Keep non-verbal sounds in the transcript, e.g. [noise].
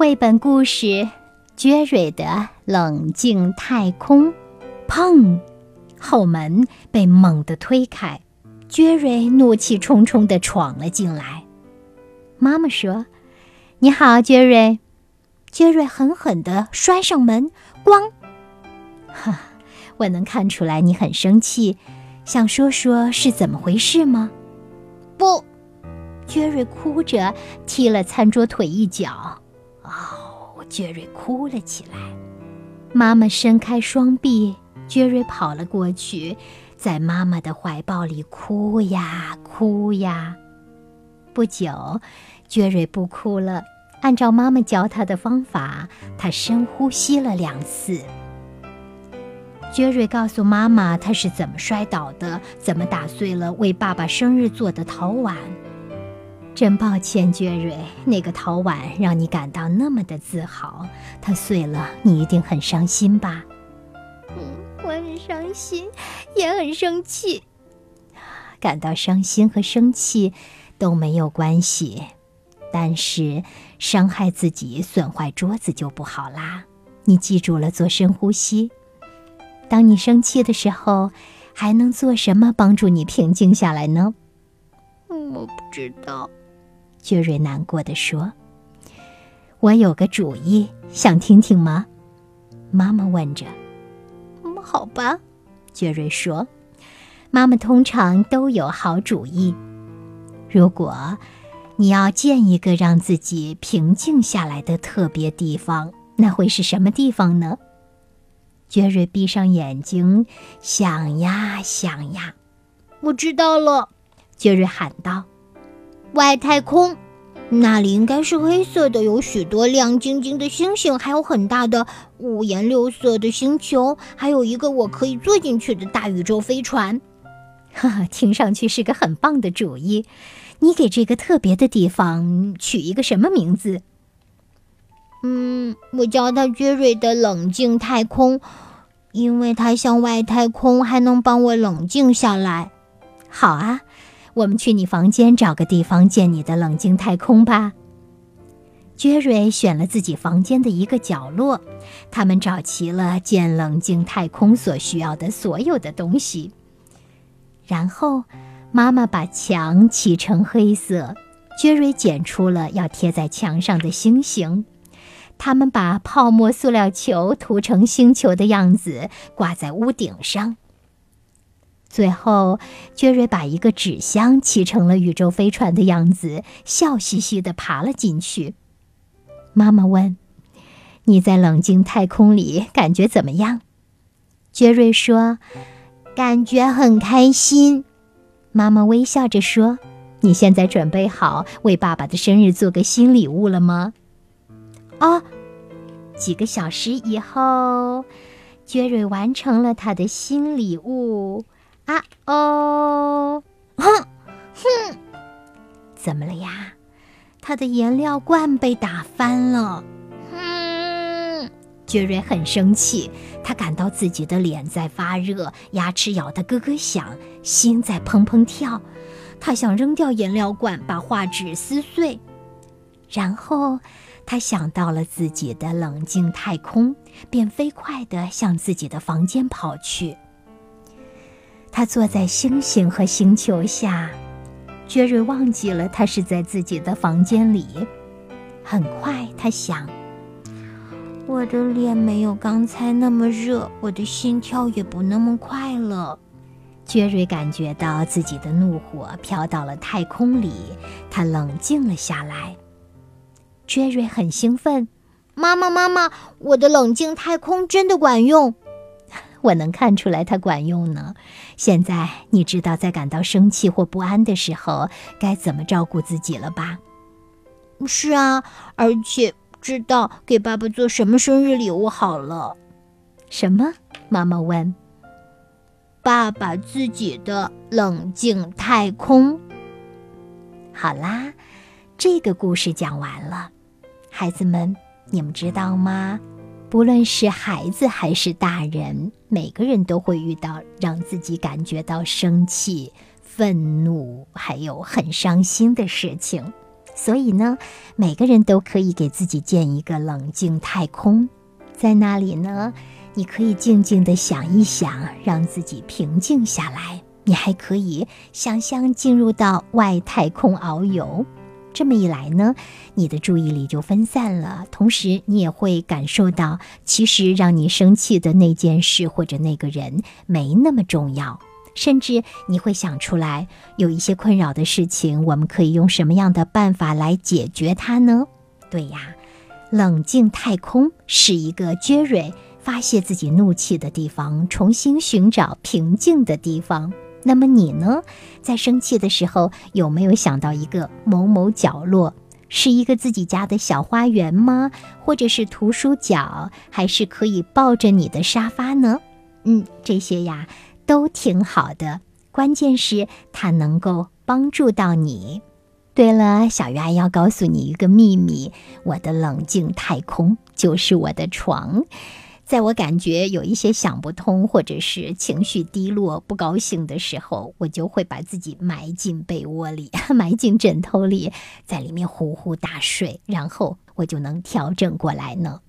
绘本故事《杰瑞的冷静太空》。砰！后门被猛地推开，杰瑞怒气冲冲地闯了进来。妈妈说：“你好，杰瑞。”杰瑞狠狠地摔上门，咣！哈，我能看出来你很生气，想说说是怎么回事吗？不，杰瑞哭着踢了餐桌腿一脚。杰瑞哭了起来。妈妈伸开双臂，杰瑞跑了过去，在妈妈的怀抱里哭呀哭呀。不久，杰瑞不哭了。按照妈妈教他的方法，他深呼吸了两次。杰瑞告诉妈妈他是怎么摔倒的，怎么打碎了为爸爸生日做的陶碗。真抱歉，杰瑞，那个陶碗让你感到那么的自豪，它碎了，你一定很伤心吧？嗯，我很伤心，也很生气。感到伤心和生气都没有关系。但是伤害自己、损坏桌子就不好啦。你记住了，做深呼吸。当你生气的时候，还能做什么帮助你平静下来呢？我不知道。杰瑞难过的说：“我有个主意，想听听吗？”妈妈问着。“嗯，好吧。”杰瑞说。“妈妈通常都有好主意。如果……”你要建一个让自己平静下来的特别地方，那会是什么地方呢？杰瑞闭上眼睛，想呀想呀。我知道了，杰瑞喊道：“外太空，那里应该是黑色的，有许多亮晶晶的星星，还有很大的五颜六色的星球，还有一个我可以坐进去的大宇宙飞船。”哈 [laughs] 哈，听上去是个很棒的主意。你给这个特别的地方取一个什么名字？嗯，我叫它“杰瑞的冷静太空”，因为它像外太空，还能帮我冷静下来。好啊，我们去你房间找个地方建你的冷静太空吧。杰瑞选了自己房间的一个角落，他们找齐了建冷静太空所需要的所有的东西，然后。妈妈把墙漆成黑色，杰瑞剪出了要贴在墙上的星星。他们把泡沫塑料球涂成星球的样子，挂在屋顶上。最后，杰瑞把一个纸箱砌成了宇宙飞船的样子，笑嘻嘻地爬了进去。妈妈问：“你在冷静太空里感觉怎么样？”杰瑞说：“感觉很开心。”妈妈微笑着说：“你现在准备好为爸爸的生日做个新礼物了吗？”哦，几个小时以后，杰瑞完成了他的新礼物。啊哦，哼哼，怎么了呀？他的颜料罐被打翻了。嗯，杰瑞很生气。他感到自己的脸在发热，牙齿咬得咯咯响，心在砰砰跳。他想扔掉颜料罐，把画纸撕碎。然后，他想到了自己的冷静太空，便飞快地向自己的房间跑去。他坐在星星和星球下，杰瑞忘记了他是在自己的房间里。很快，他想。我的脸没有刚才那么热，我的心跳也不那么快了。杰瑞感觉到自己的怒火飘到了太空里，他冷静了下来。杰瑞很兴奋：“妈妈，妈妈，我的冷静太空真的管用！我能看出来它管用呢。现在你知道在感到生气或不安的时候该怎么照顾自己了吧？”“是啊，而且……”知道给爸爸做什么生日礼物好了？什么？妈妈问。爸爸自己的冷静太空。好啦，这个故事讲完了。孩子们，你们知道吗？不论是孩子还是大人，每个人都会遇到让自己感觉到生气、愤怒，还有很伤心的事情。所以呢，每个人都可以给自己建一个冷静太空，在那里呢，你可以静静地想一想，让自己平静下来。你还可以想象进入到外太空遨游。这么一来呢，你的注意力就分散了，同时你也会感受到，其实让你生气的那件事或者那个人没那么重要，甚至你会想出来，有一些困扰的事情，我们可以用什么样的办法来解决它呢？对呀，冷静太空是一个杰瑞发泄自己怒气的地方，重新寻找平静的地方。那么你呢？在生气的时候，有没有想到一个某某角落，是一个自己家的小花园吗？或者是图书角，还是可以抱着你的沙发呢？嗯，这些呀都挺好的。关键是它能够帮助到你。对了，小鱼爱要告诉你一个秘密：我的冷静太空就是我的床。在我感觉有一些想不通，或者是情绪低落、不高兴的时候，我就会把自己埋进被窝里，[laughs] 埋进枕头里，在里面呼呼大睡，然后我就能调整过来呢。